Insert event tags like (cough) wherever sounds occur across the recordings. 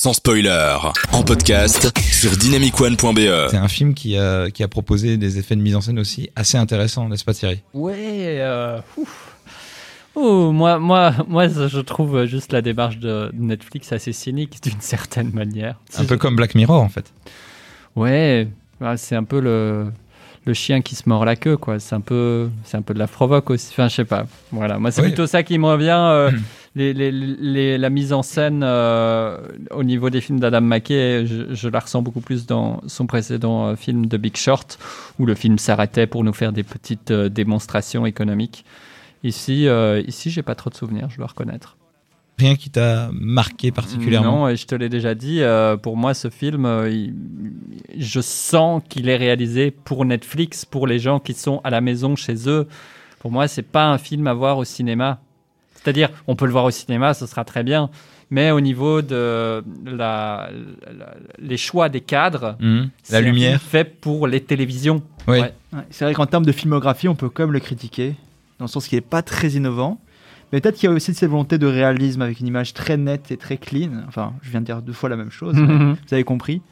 sans spoiler, en podcast sur dynamicone.be. C'est un film qui a, qui a proposé des effets de mise en scène aussi assez intéressants, n'est-ce pas Thierry? Ouais, euh, ouf. Oh, moi, moi, moi, je trouve juste la démarche de Netflix assez cynique d'une certaine manière. Un peu comme Black Mirror en fait. Ouais, ouais, c'est un peu le, le chien qui se mord la queue, quoi. C'est un peu, c'est un peu de la provoque aussi. Enfin, je sais pas. Voilà, moi, c'est Oui. plutôt ça qui me revient. euh, (clears throat) les, les- les- la mise en scène euh, au niveau des films d'Adam McKay, je, je la ressens beaucoup plus dans son précédent euh, film The Big Short, où le film s'arrêtait pour nous faire des petites euh, démonstrations économiques. Ici, euh, ici, j'ai pas trop de souvenirs, je dois reconnaître. Rien qui t'a marqué particulièrement? Non, et je te l'ai déjà dit, pour moi, ce film, il- je sens qu'il est réalisé pour Netflix, pour les gens qui sont à la maison chez eux. Pour moi, c'est pas un film à voir au cinéma. C'est-à-dire, on peut le voir au cinéma, ce sera très bien, mais au niveau de la, la- les choix des cadres, c'est La lumière fait pour les télévisions. Oui. Ouais. Ouais, c'est vrai qu'en termes de filmographie, on peut quand même le critiquer, dans le sens qu'il n'est pas très innovant. Mais peut-être qu'il y a aussi cette volonté de réalisme avec une image très nette et très clean. Enfin, je viens de dire deux fois la même chose, mais vous avez compris.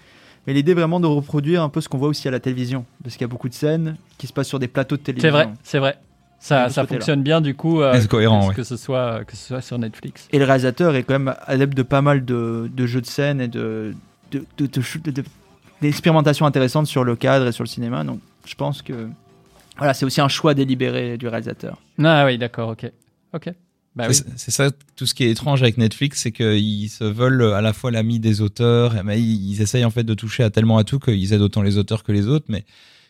Mais l'idée vraiment de reproduire un peu ce qu'on voit aussi à la télévision. Parce qu'il y a beaucoup de scènes qui se passent sur des plateaux de C'est télévision. vrai, c'est vrai. Ça, ça fonctionne bien du coup, euh, cohérent, que, ouais. que ce soit, que ce soit sur Netflix. Et le réalisateur est quand même adepte de pas mal de, de jeux de scène et de, de, de- de- de- de- d'expérimentations intéressantes sur le cadre et sur le cinéma. Donc je pense que voilà, c'est aussi un choix délibéré du réalisateur. Ah oui, d'accord, ok. Ok. Bah oui. C'est c'est ça, tout ce qui est étrange avec Netflix, c'est qu'ils se veulent à la fois l'ami des auteurs, mais ils, ils essayent en fait de toucher à tellement à tout qu'ils aident autant les auteurs que les autres, mais,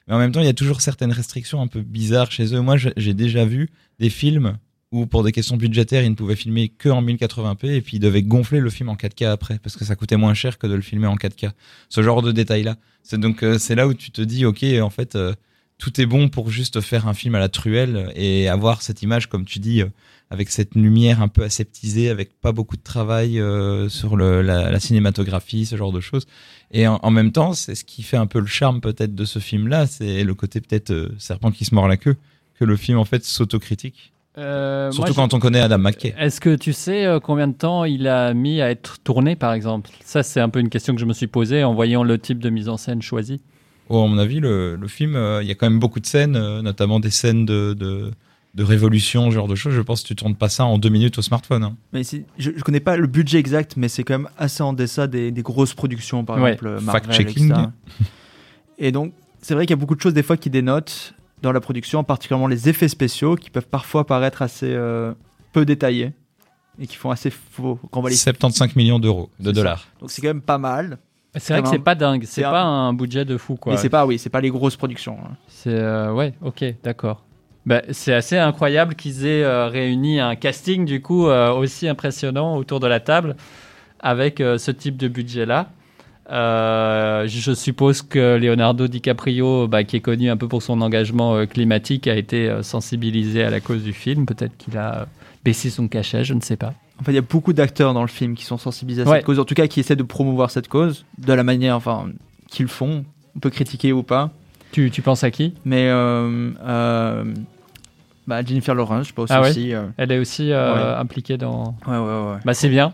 mais en même temps, il y a toujours certaines restrictions un peu bizarres chez eux. Moi, j'ai- déjà vu des films où, pour des questions budgétaires, ils ne pouvaient filmer que en 1080p et puis ils devaient gonfler le film en 4K après, parce que ça coûtait moins cher que de le filmer en 4K. Ce genre de détails-là. C'est donc, euh, c'est là où tu te dis, ok, en fait, euh, tout est bon pour juste faire un film à la truelle et avoir cette image, comme tu dis, euh, avec cette lumière un peu aseptisée, avec pas beaucoup de travail euh, sur le, la, la cinématographie, ce genre de choses. Et en, en même temps, c'est ce qui fait un peu le charme peut-être de ce film-là, c'est le côté peut-être euh, serpent qui se mord la queue, que le film en fait s'autocritique. Euh, Surtout moi, quand on connaît Adam McKay. Est-ce que tu sais combien de temps il a mis à être tourné, par exemple? Ça, c'est un peu une question que je me suis posée en voyant le type de mise en scène choisi. Oh, à mon avis, le, le film, euh, il y a quand même beaucoup de scènes, euh, notamment des scènes de, de, de révolution, ce genre de choses. Je pense que tu tournes pas ça en deux minutes au smartphone. hein. Mais je, je connais pas le budget exact, mais c'est quand même assez en deçà des, des grosses productions, par Ouais. exemple Marvel, Fact-checking. Et donc, c'est vrai qu'il y a beaucoup de choses des fois qui dénotent dans la production, particulièrement les effets spéciaux, qui peuvent parfois paraître assez euh, peu détaillés et qui font assez faux. Quand on va les... 75 millions d'euros, de ça. dollars. Donc c'est quand même pas mal, C'est vrai que c'est pas dingue, c'est un- pas un budget de fou, quoi. mais c'est pas oui, c'est pas les grosses productions. hein. C'est euh, ouais, ok, d'accord. Bah, c'est assez incroyable qu'ils aient euh, réuni un casting du coup euh, aussi impressionnant autour de la table avec ce type de budget-là. Euh, je suppose que Leonardo DiCaprio, bah, qui est connu un peu pour son engagement climatique, a été sensibilisé à la cause du film. Peut-être qu'il a baissé son cachet, je ne sais pas. Enfin, il y a beaucoup d'acteurs dans le film qui sont sensibilisés à Ouais. cette cause, en tout cas qui essaient de promouvoir cette cause de la manière enfin, qu'ils font. On peut critiquer ou pas. Tu, tu penses à qui? Mais euh, euh, bah, Jennifer Lawrence, je pense Ah ouais? aussi. euh, Elle est aussi Ouais. impliquée dans. ouais, ouais, ouais. Bah, c'est bien.